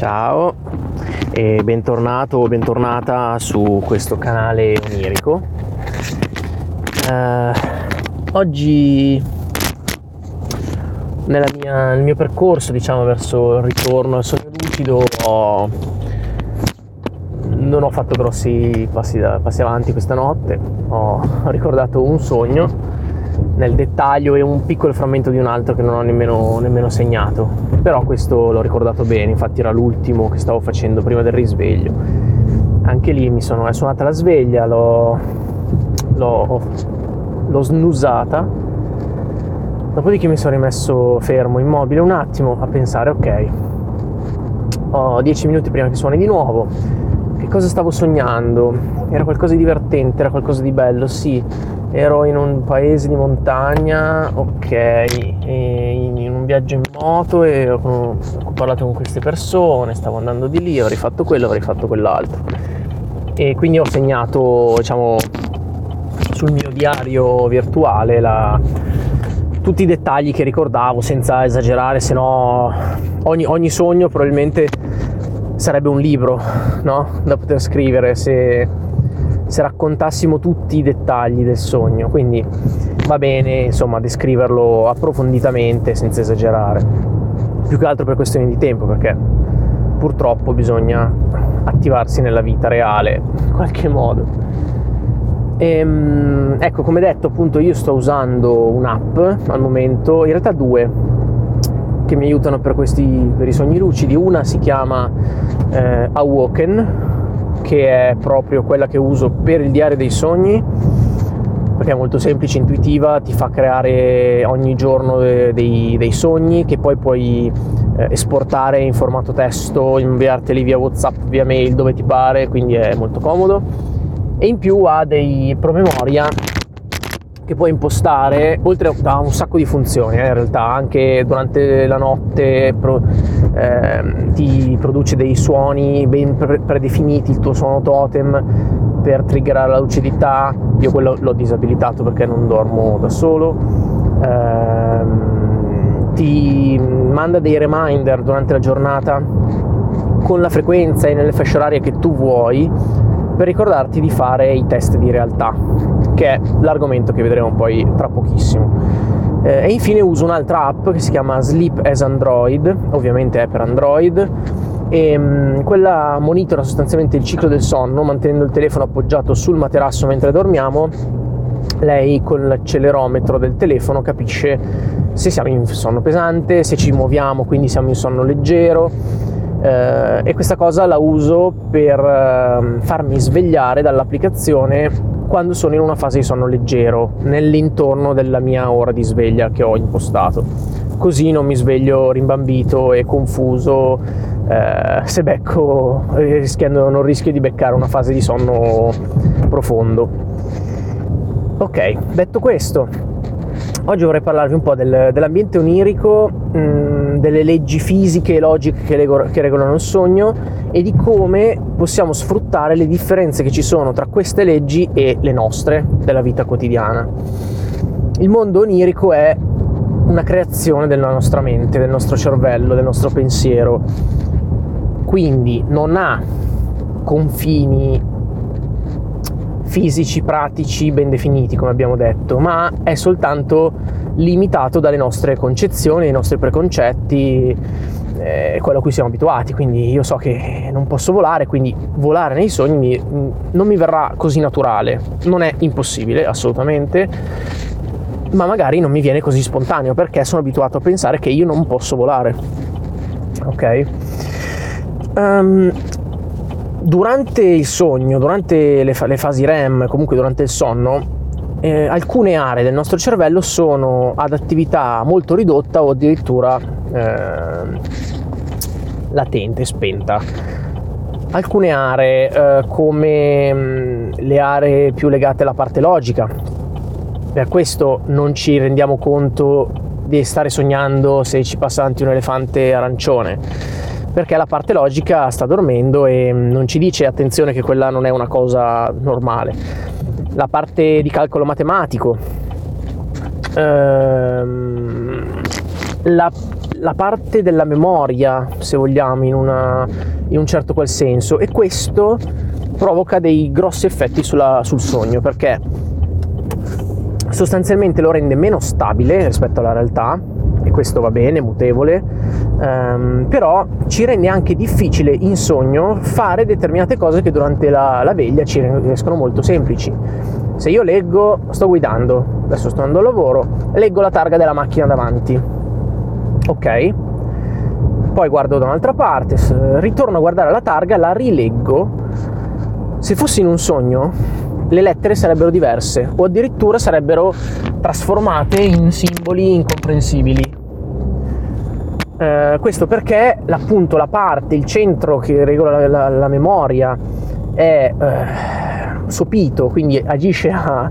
Ciao e bentornato o bentornata su questo canale onirico. Uh, oggi mia, nel mio percorso diciamo verso il ritorno al sogno lucido ho, non ho fatto grossi passi, da, passi avanti questa notte, ho ricordato un sogno nel dettaglio e un piccolo frammento di un altro che non ho nemmeno, nemmeno, segnato. Però questo l'ho ricordato bene, infatti era l'ultimo che stavo facendo prima del risveglio. Anche lì mi sono, è suonata la sveglia, l'ho, l'ho, l'ho snusata, dopodiché mi sono rimesso fermo, immobile un attimo a pensare, ok, ho dieci minuti prima che suoni di nuovo, che cosa stavo sognando? Era qualcosa di divertente, era qualcosa di bello, sì ero in un paese di montagna, ok, in un viaggio in moto e ho, parlato con queste persone, stavo andando di lì, avrei fatto quello, avrei fatto quell'altro. E quindi ho segnato, diciamo, sul mio diario virtuale la, tutti i dettagli che ricordavo senza esagerare, se no ogni, ogni sogno probabilmente sarebbe un libro, no? Da poter scrivere se se raccontassimo tutti i dettagli del sogno, quindi va bene insomma descriverlo approfonditamente senza esagerare, più che altro per questioni di tempo perché purtroppo bisogna attivarsi nella vita reale in qualche modo. E, ehm, ecco, come detto, appunto, io sto usando un'app al momento, in realtà due, che mi aiutano per, questi, per i sogni lucidi. Una si chiama eh, Awoken, che è proprio quella che uso per il diario dei sogni perché è molto semplice, intuitiva, ti fa creare ogni giorno dei, dei sogni che poi puoi eh, esportare in formato testo, inviarteli via WhatsApp, via mail, dove ti pare, quindi è molto comodo. E in più ha dei promemoria che puoi impostare, oltre a un sacco di funzioni, eh, in realtà anche durante la notte eh, ti produce dei suoni ben pre- predefiniti, il tuo suono totem per triggerare la lucidità, io quello l'ho disabilitato perché non dormo da solo, eh, ti manda dei reminder durante la giornata con la frequenza e nelle fasce orarie che tu vuoi per ricordarti di fare i test di realtà, che è l'argomento che vedremo poi tra pochissimo. Eh, e infine uso un'altra app che si chiama Sleep as Android, ovviamente è per Android, e mh, mm, quella monitora sostanzialmente il ciclo del sonno mantenendo il telefono appoggiato sul materasso mentre dormiamo. Lei con l'accelerometro del telefono capisce se siamo in sonno pesante, se ci muoviamo, quindi siamo in sonno leggero eh, e questa cosa la uso per eh, farmi svegliare dall'applicazione quando sono in una fase di sonno leggero, nell'intorno della mia ora di sveglia che ho impostato. Così non mi sveglio rimbambito e confuso eh, se becco, rischiando, non rischio di beccare una fase di sonno profondo. Ok, detto questo, Oggi vorrei parlarvi un po' del, dell'ambiente onirico, mh, mm, delle leggi fisiche e logiche che, leggo, che regolano il sogno e di come possiamo sfruttare le differenze che ci sono tra queste leggi e le nostre della vita quotidiana. Il mondo onirico è una creazione della nostra mente, del nostro cervello, del nostro pensiero, quindi non ha confini fisici, pratici, ben definiti, come abbiamo detto, ma è soltanto limitato dalle nostre concezioni, dai nostri preconcetti, eh, quello a cui siamo abituati. Quindi io so che non posso volare, quindi volare nei sogni mi, non mi verrà così naturale. Non è impossibile, assolutamente, ma magari non mi viene così spontaneo perché sono abituato a pensare che io non posso volare. Ok? Um, durante il sogno, durante le, fa- le fasi REM, comunque durante il sonno, eh, alcune aree del nostro cervello sono ad attività molto ridotta o addirittura latente, spenta. Alcune aree, eh, come mm, le aree più legate alla parte logica, per questo non ci rendiamo conto di stare sognando se ci passa davanti un elefante arancione perché la parte logica sta dormendo e non ci dice attenzione che quella non è una cosa normale. La parte di calcolo matematico, ehm, la, la parte della memoria, se vogliamo, in, una, in un certo qual senso, e questo provoca dei grossi effetti sulla, sul sogno perché sostanzialmente lo rende meno stabile rispetto alla realtà e questo va bene, mutevole, ehm, però ci rende anche difficile in sogno fare determinate cose che durante la, la veglia ci riescono molto semplici. Se io leggo, sto guidando, adesso sto andando al lavoro, leggo la targa della macchina davanti, ok? Poi guardo da un'altra parte, ritorno a guardare la targa, la rileggo. Se fossi in un sogno, le lettere sarebbero diverse o addirittura sarebbero trasformate in simboli incomprensibili. Eh, questo perché appunto la parte, il centro che regola la, la, la memoria è eh, sopito, quindi agisce a,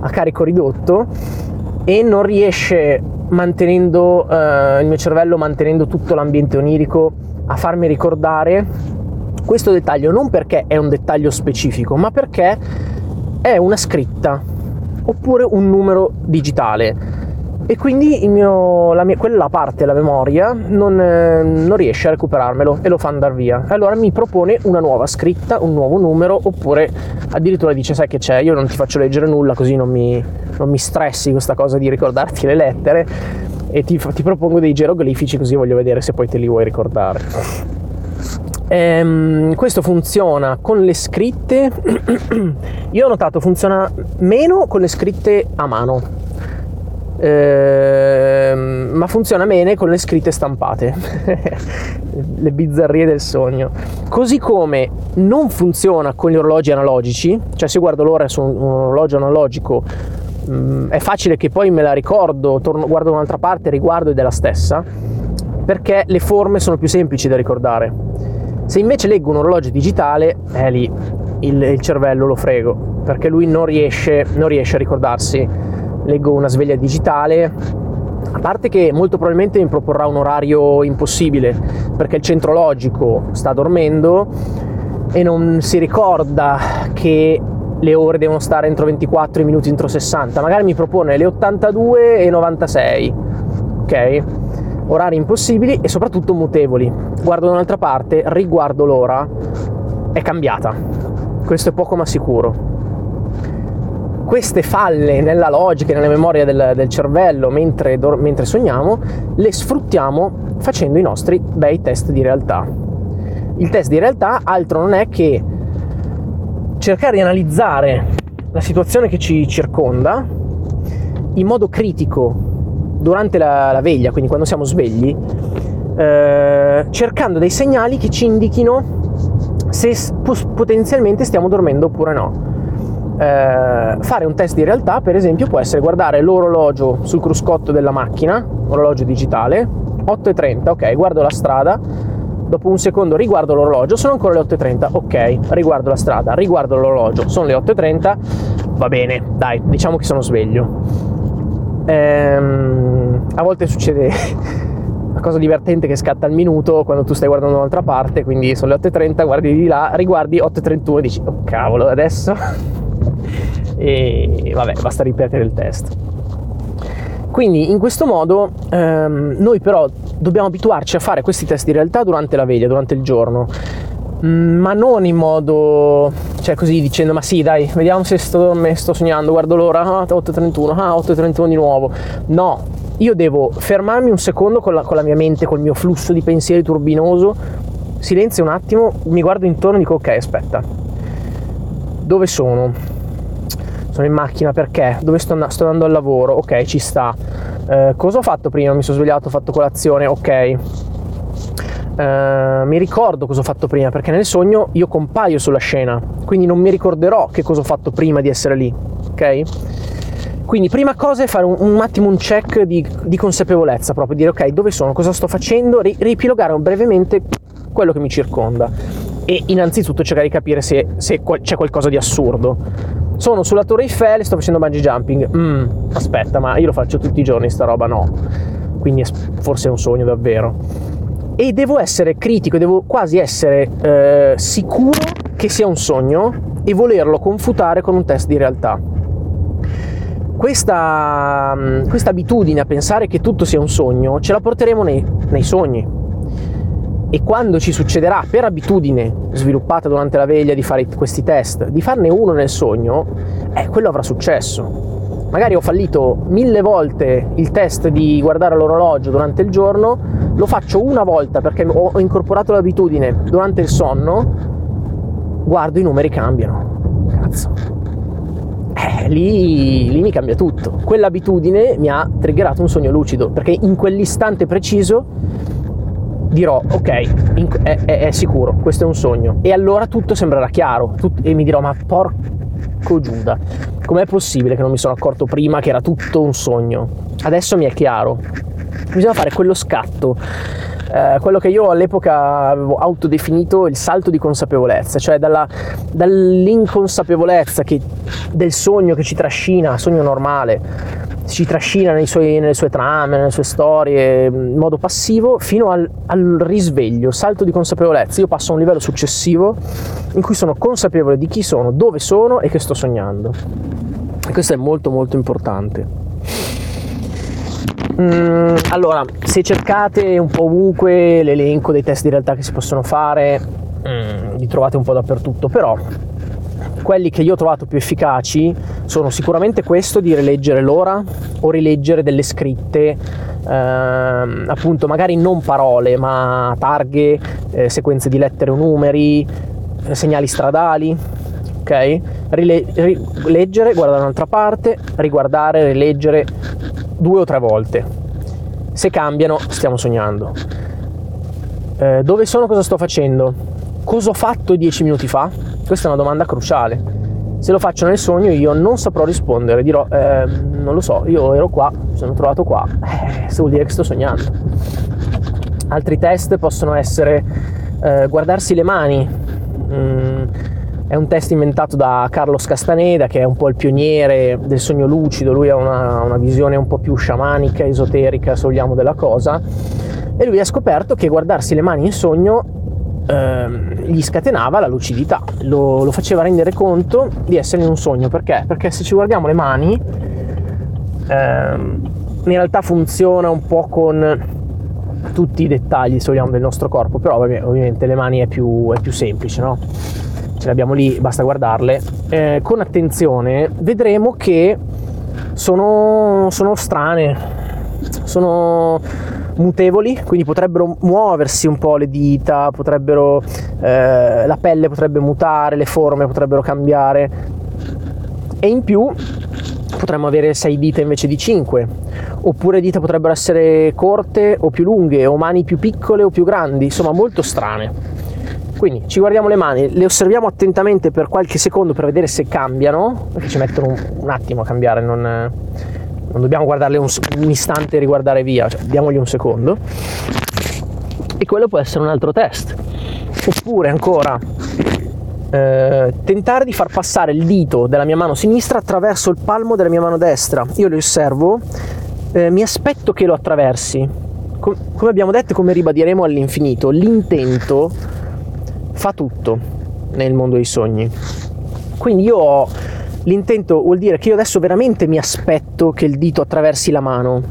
a, carico ridotto e non riesce mantenendo eh, il mio cervello mantenendo tutto l'ambiente onirico a farmi ricordare questo dettaglio. Non perché è un dettaglio specifico ma perché è una scritta oppure un numero digitale e quindi mio, mia, quella parte della memoria non, eh, non, riesce a recuperarmelo e lo fa andare via. Allora mi propone una nuova scritta, un nuovo numero, oppure addirittura dice: Sai che c'è, io non ti faccio leggere nulla, così non mi, non mi stressi questa cosa di ricordarti le lettere. E ti, ti propongo dei geroglifici, così voglio vedere se poi te li vuoi ricordare. Ehm, questo funziona con le scritte. Io ho notato funziona meno con le scritte a mano. Ehm, ma funziona bene con le scritte stampate, le bizzarrie del sogno. Così come non funziona con gli orologi analogici, cioè se guardo l'ora su un, un orologio analogico mh, mm, è facile che poi me la ricordo, torno, guardo un'altra parte, riguardo ed è la stessa, perché le forme sono più semplici da ricordare se invece leggo un orologio digitale, è lì il, il cervello lo frego, perché lui non riesce, non riesce a ricordarsi. Leggo una sveglia digitale, a parte che molto probabilmente mi proporrà un orario impossibile, perché il centro logico sta dormendo e non si ricorda che le ore devono stare entro 24 minuti entro 60, magari mi propone le 82 e 96, ok? orari impossibili e soprattutto mutevoli. Guardo da un'altra parte, riguardo l'ora, è cambiata. Questo è poco ma sicuro. Queste falle nella logica e nella memoria del, del cervello mentre, mentre sogniamo, le sfruttiamo facendo i nostri bei test di realtà. Il test di realtà altro non è che cercare di analizzare la situazione che ci circonda in modo critico durante la, la veglia, quindi quando siamo svegli, eh, cercando dei segnali che ci indichino se potenzialmente stiamo dormendo oppure no. Eh, fare un test di realtà, per esempio, può essere guardare l'orologio sul cruscotto della macchina, orologio digitale, 8.30, ok, guardo la strada, dopo un secondo riguardo l'orologio, sono ancora le 8.30, ok, riguardo la strada, riguardo l'orologio, sono le 8.30, va bene, dai, diciamo che sono sveglio. Ehm, a volte succede una cosa divertente che scatta al minuto quando tu stai guardando da un'altra parte, quindi sono le 8.30, guardi di là, riguardi 8.31 e dici, oh cavolo, adesso... e vabbè, basta ripetere il test. Quindi in questo modo ehm, noi però dobbiamo abituarci a fare questi test di realtà durante la veglia, durante il giorno, mm, ma non in modo cioè così dicendo ma sì dai vediamo se sto, sto sognando guardo l'ora ah, 8.31 ah 8.31 di nuovo. No io devo fermarmi un secondo con la, con la mia mente col mio flusso di pensieri turbinoso silenzio un attimo mi guardo intorno e dico ok aspetta dove sono? Sono in macchina perché? Dove sto, and- sto andando al lavoro? Ok ci sta. Eh, cosa ho fatto prima? Mi sono svegliato ho fatto colazione ok. Uh, mi ricordo cosa ho fatto prima perché nel sogno io compaio sulla scena, quindi non mi ricorderò che cosa ho fatto prima di essere lì, ok? Quindi prima cosa è fare un, un attimo un check di, di, consapevolezza, proprio dire ok dove sono, cosa sto facendo, ri, riepilogare brevemente quello che mi circonda e innanzitutto cercare di capire se, se c'è qualcosa di assurdo. Sono sulla Torre Eiffel e sto facendo bungee jumping. Mm, aspetta, ma io lo faccio tutti i giorni sta roba, no. Quindi forse è un sogno davvero e devo essere critico, devo quasi essere eh, sicuro che sia un sogno e volerlo confutare con un test di realtà. questa, questa, abitudine a pensare che tutto sia un sogno ce la porteremo nei, nei sogni. E quando ci succederà per abitudine sviluppata durante la veglia di fare questi test, di farne uno nel sogno, eh, quello avrà successo. Magari ho fallito mille volte il test di guardare l'orologio durante il giorno, lo faccio una volta perché ho incorporato l'abitudine durante il sonno, guardo i numeri cambiano. Cazzo eh, lì, lì mi cambia tutto. Quell'abitudine mi ha triggerato un sogno lucido, perché in quell'istante preciso dirò ok, è, è, è, sicuro, questo è un sogno. E allora tutto sembrerà chiaro tut, e mi dirò ma porco Giuda, com'è possibile che non mi sono accorto prima che era tutto un sogno? Adesso mi è chiaro. Bisogna fare quello scatto eh, quello che io all'epoca avevo autodefinito il salto di consapevolezza, cioè dalla, dall'inconsapevolezza che, del sogno che ci trascina, sogno normale, ci trascina suoi, nelle sue trame, nelle sue storie in modo passivo fino al, al, risveglio, salto di consapevolezza. Io passo a un livello successivo in cui sono consapevole di chi sono, dove sono e che sto sognando. E questo è molto molto importante. Mm, allora, se cercate un po' ovunque l'elenco dei test di realtà che si possono fare, mm, li trovate un po' dappertutto, però quelli che io ho trovato più efficaci sono sicuramente questo di rileggere l'ora o rileggere delle scritte, ehm, appunto magari non parole, ma targhe, eh, sequenze di lettere o numeri, eh, segnali stradali, ok? Rile- rileggere, guardare un'altra parte, riguardare, rileggere due o tre volte. Se cambiano, stiamo sognando. Eh, dove sono? Cosa sto facendo? Cosa ho fatto dieci minuti fa? Questa è una domanda cruciale. Se lo faccio nel sogno io non saprò rispondere, dirò eh, non lo so, io ero qua, sono trovato qua, eh, vuol dire che sto sognando. Altri test possono essere eh, guardarsi le mani, mm, è un test inventato da Carlos Castaneda, che è un po' il pioniere del sogno lucido, lui ha una, una visione un po' più sciamanica, esoterica, se vogliamo, della cosa, e lui ha scoperto che guardarsi le mani in sogno eh, gli scatenava la lucidità, lo, lo, faceva rendere conto di essere in un sogno. Perché? Perché se ci guardiamo le mani, eh, in realtà funziona un po' con tutti i dettagli, se vogliamo, del nostro corpo, però ovviamente le mani è più, è più semplice, no? ce le abbiamo lì, basta guardarle, eh, con attenzione vedremo che sono, sono strane, sono mutevoli, quindi potrebbero muoversi un po' le dita, potrebbero, eh, la pelle potrebbe mutare, le forme potrebbero cambiare e in più potremmo avere 6 dita invece di 5, oppure dita potrebbero essere corte o più lunghe, o mani più piccole o più grandi, insomma molto strane. Quindi ci guardiamo le mani, le osserviamo attentamente per qualche secondo per vedere se cambiano, perché ci mettono un attimo a cambiare, non, non, dobbiamo guardarle un, un, istante e riguardare via, cioè diamogli un secondo. E quello può essere un altro test. Oppure ancora eh, tentare di far passare il dito della mia mano sinistra attraverso il palmo della mia mano destra. Io lo osservo, eh, mi aspetto che lo attraversi. Com- come abbiamo detto e come ribadiremo all'infinito, l'intento fa tutto nel mondo dei sogni. Quindi io ho l'intento, vuol dire che io adesso veramente mi aspetto che il dito attraversi la mano.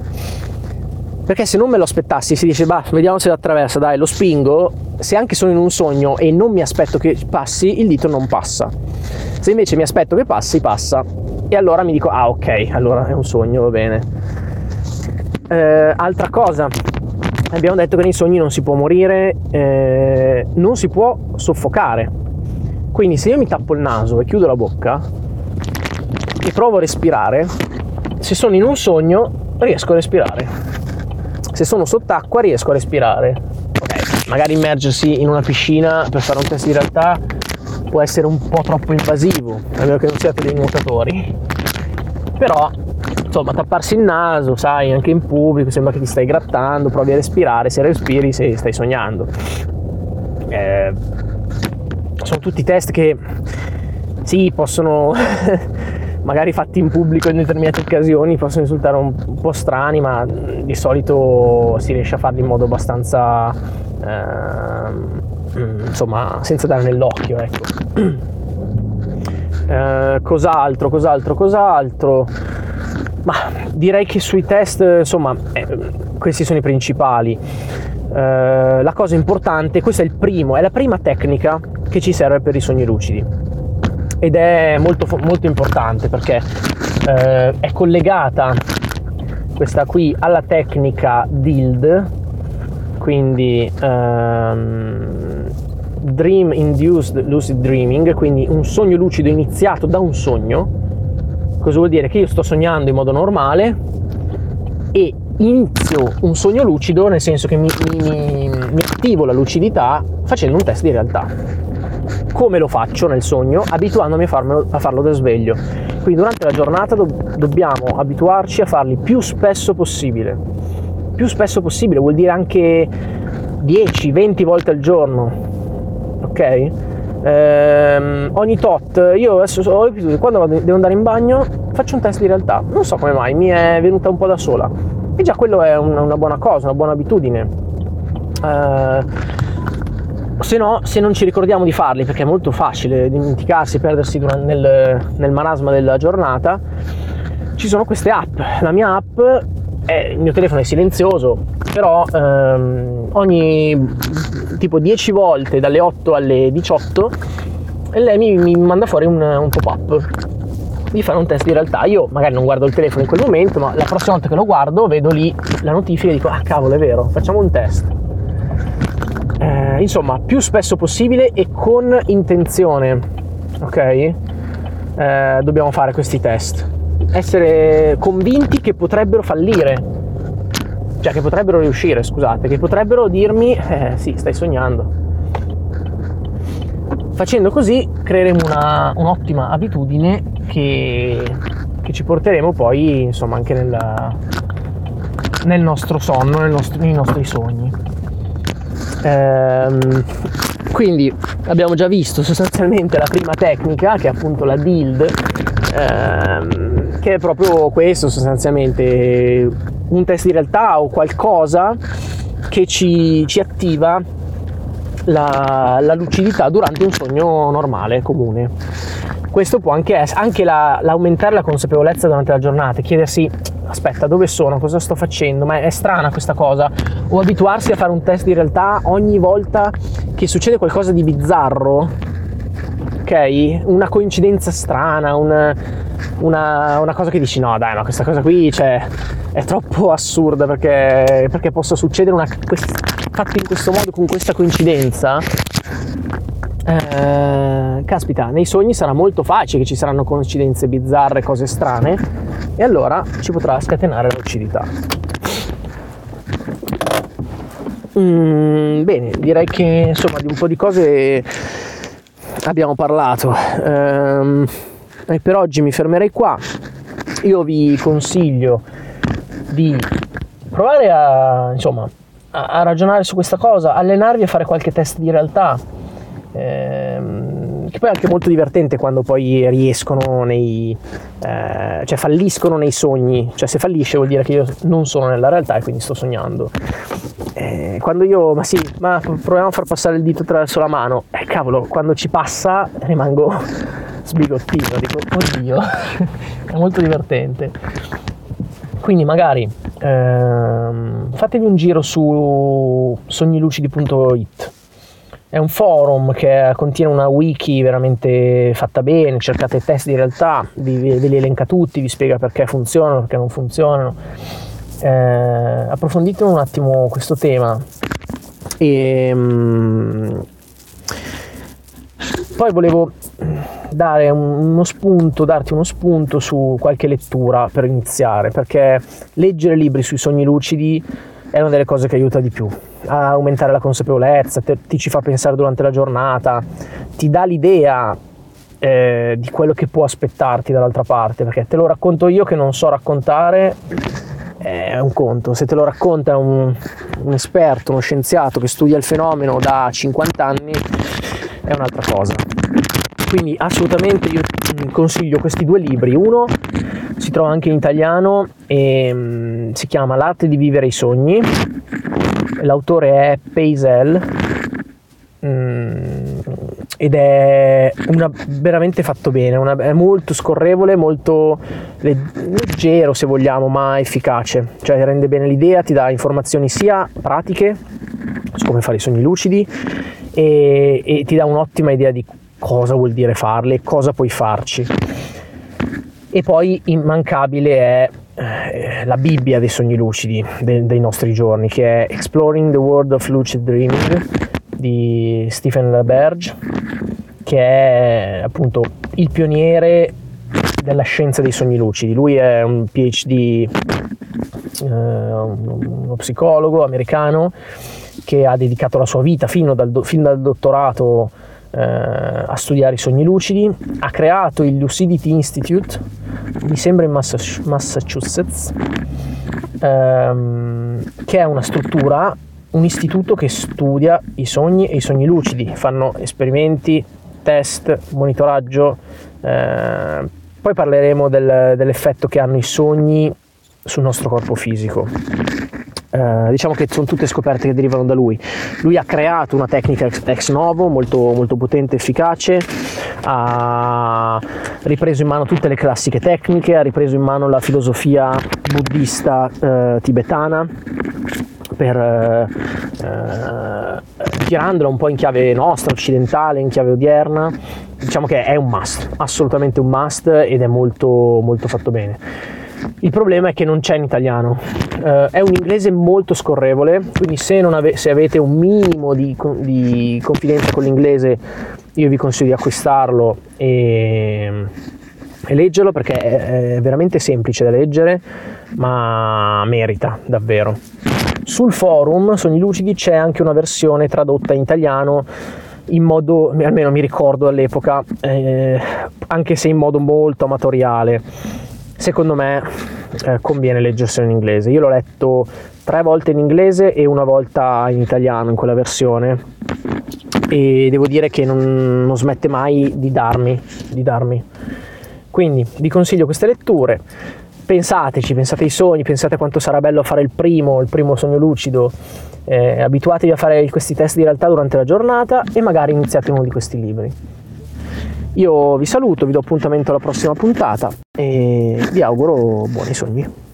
Perché se non me lo aspettassi, si dice, bah, vediamo se lo attraversa, dai, lo spingo, se anche sono in un sogno e non mi aspetto che passi, il dito non passa. Se invece mi aspetto che passi, passa. E allora mi dico, ah ok, allora è un sogno, va bene. Eh, altra cosa, abbiamo detto che nei sogni non si può morire, eh, non si può soffocare. Quindi se io mi tappo il naso e chiudo la bocca e provo a respirare, se sono in un sogno riesco a respirare. Se sono sott'acqua riesco a respirare. Ok, magari immergersi in una piscina per fare un test di realtà può essere un po' troppo invasivo, a meno che non siate dei nuotatori. Però insomma tapparsi il naso, sai, anche in pubblico, sembra che ti stai grattando, provi a respirare, se respiri sei, stai sognando. Eh, sono tutti test che sì, possono magari fatti in pubblico in determinate occasioni possono risultare un, po' strani, ma di solito si riesce a farli in modo abbastanza eh, insomma senza dare nell'occhio, ecco. Eh, cos'altro, cos'altro, cos'altro? Ma direi che sui test, insomma, eh, questi sono i principali. Eh, la cosa importante, questo è il primo, è la prima tecnica che ci serve per i sogni lucidi ed è molto, molto importante perché eh, è collegata questa qui alla tecnica DILD, quindi um, Dream Induced Lucid Dreaming, quindi un sogno lucido iniziato da un sogno. Cosa vuol dire? Che io sto sognando in modo normale e inizio un sogno lucido, nel senso che mi, mi, mi attivo la lucidità facendo un test di realtà. Come lo faccio nel sogno? Abituandomi a, farmelo, a farlo da sveglio. Quindi durante la giornata do, dobbiamo abituarci a farli più spesso possibile. Più spesso possibile vuol dire anche 10-20 volte al giorno. Ok? Ehm, ogni tot, io adesso ho l'abitudine, quando devo andare in bagno, faccio un test di realtà. Non so come mai, mi è venuta un po' da sola e già quello è una, una buona cosa, una buona abitudine. Uh, se no, se non ci ricordiamo di farli, perché è molto facile dimenticarsi, perdersi nel, nel marasma della giornata, ci sono queste app. La mia app, è, il mio telefono è silenzioso, però ehm, ogni tipo 10 volte dalle 8 alle 18 lei mi, mi manda fuori un, un pop-up di fare un test di realtà. Io magari non guardo il telefono in quel momento, ma la prossima volta che lo guardo vedo lì la notifica e dico, ah cavolo, è vero, facciamo un test. Eh, insomma, più spesso possibile e con intenzione, ok? Eh, dobbiamo fare questi test. Essere convinti che potrebbero fallire, cioè che potrebbero riuscire, scusate, che potrebbero dirmi, eh sì, stai sognando. Facendo così creeremo una, un'ottima abitudine che, che ci porteremo poi insomma anche nella, nel nostro sonno, nel nostro, nei nostri sogni. Ehm, quindi abbiamo già visto sostanzialmente la prima tecnica che è appunto la DILD, ehm, che è proprio questo sostanzialmente un test di realtà o qualcosa che ci, ci attiva la, la, lucidità durante un sogno normale, comune questo può anche anche la, l'aumentare la consapevolezza durante la giornata, chiedersi aspetta dove sono, cosa sto facendo, ma è strana questa cosa, o abituarsi a fare un test di realtà ogni volta che succede qualcosa di bizzarro, ok? Una coincidenza strana, una, una, una cosa che dici no dai, no, questa cosa qui cioè, è troppo assurda perché, perché possa succedere una, fatto in questo modo con questa coincidenza eh, caspita, nei sogni sarà molto facile che ci saranno coincidenze bizzarre, cose strane, e allora ci potrà scatenare l'lucidità. Mm, bene, direi che insomma di un po' di cose abbiamo parlato. Ehm, e per oggi mi fermerei qua. Io vi consiglio di provare a, insomma, a ragionare su questa cosa, allenarvi a fare qualche test di realtà ehm, che poi è anche molto divertente quando poi riescono nei eh, cioè falliscono nei sogni. Cioè se fallisce vuol dire che io non sono nella realtà e quindi sto sognando. Eh, quando io ma sì ma proviamo a far passare il dito attraverso la mano. Eh cavolo quando ci passa rimango sbigottino dico oddio è molto divertente. Quindi magari ehm, fatevi un giro su sognilucidi.it è un forum che contiene una wiki veramente fatta bene, cercate test di realtà, vi, ve li elenca tutti, vi spiega perché funzionano, perché non funzionano. Eh, approfondite un attimo questo tema. E, um, poi volevo dare uno spunto, darti uno spunto su qualche lettura per iniziare, perché leggere libri sui sogni lucidi è una delle cose che aiuta di più. A aumentare la consapevolezza, te, ti ci fa pensare durante la giornata, ti dà l'idea eh, di quello che può aspettarti dall'altra parte, perché te lo racconto io che non so raccontare, è un conto, se te lo racconta un, un esperto, uno scienziato che studia il fenomeno da 50 anni, è un'altra cosa. Quindi assolutamente io consiglio questi due libri, uno si trova anche in italiano e um, si chiama L'arte di vivere i sogni l'autore è Paisel, mm, ed è una, veramente fatto bene, una, è molto scorrevole, molto leggero se vogliamo, ma efficace, cioè rende bene l'idea, ti dà informazioni sia pratiche su come fare i sogni lucidi e, e ti dà un'ottima idea di cosa vuol dire farli e cosa puoi farci. E poi immancabile è eh, la Bibbia dei sogni lucidi de, dei nostri giorni, che è Exploring the World of Lucid Dreaming di Stephen LaBerge, che è appunto il pioniere della scienza dei sogni lucidi. Lui è un PhD, eh, uno psicologo americano che ha dedicato la sua vita fino dal, fin dal dottorato eh, a studiare i sogni lucidi, ha creato il Lucidity Institute, mi sembra in Massachusetts, ehm, che è una struttura, un istituto che studia i sogni e i sogni lucidi, fanno esperimenti, test, monitoraggio, eh, poi parleremo del, dell'effetto che hanno i sogni sul nostro corpo fisico. Eh, diciamo che sono tutte scoperte che derivano da lui. Lui ha creato una tecnica ex novo molto, molto potente, efficace, ha ripreso in mano tutte le classiche tecniche, ha ripreso in mano la filosofia buddista uh, tibetana per uh, girandola un po' in chiave nostra, occidentale, in chiave odierna. Diciamo che è un must, assolutamente un must ed è molto, molto fatto bene. Il problema è che non c'è in italiano, uh, è un inglese molto scorrevole, quindi se, ave- se avete un minimo di, di, confidenza con l'inglese io vi consiglio di acquistarlo e, e leggerlo perché è, è veramente semplice da leggere, ma merita davvero. Sul forum Sogni Lucidi c'è anche una versione tradotta in italiano in modo, almeno mi ricordo all'epoca, eh, anche se in modo molto amatoriale secondo me eh, conviene leggerselo in inglese. Io l'ho letto tre volte in inglese e una volta in italiano in quella versione e devo dire che non, non smette mai di darmi, di darmi. Quindi vi consiglio queste letture. Pensateci, pensate ai sogni, pensate a quanto sarà bello fare il primo, il primo sogno lucido. Eh, abituatevi a fare questi test di realtà durante la giornata e magari iniziate uno di questi libri. Io vi saluto, vi do appuntamento alla prossima puntata e vi auguro buoni sogni.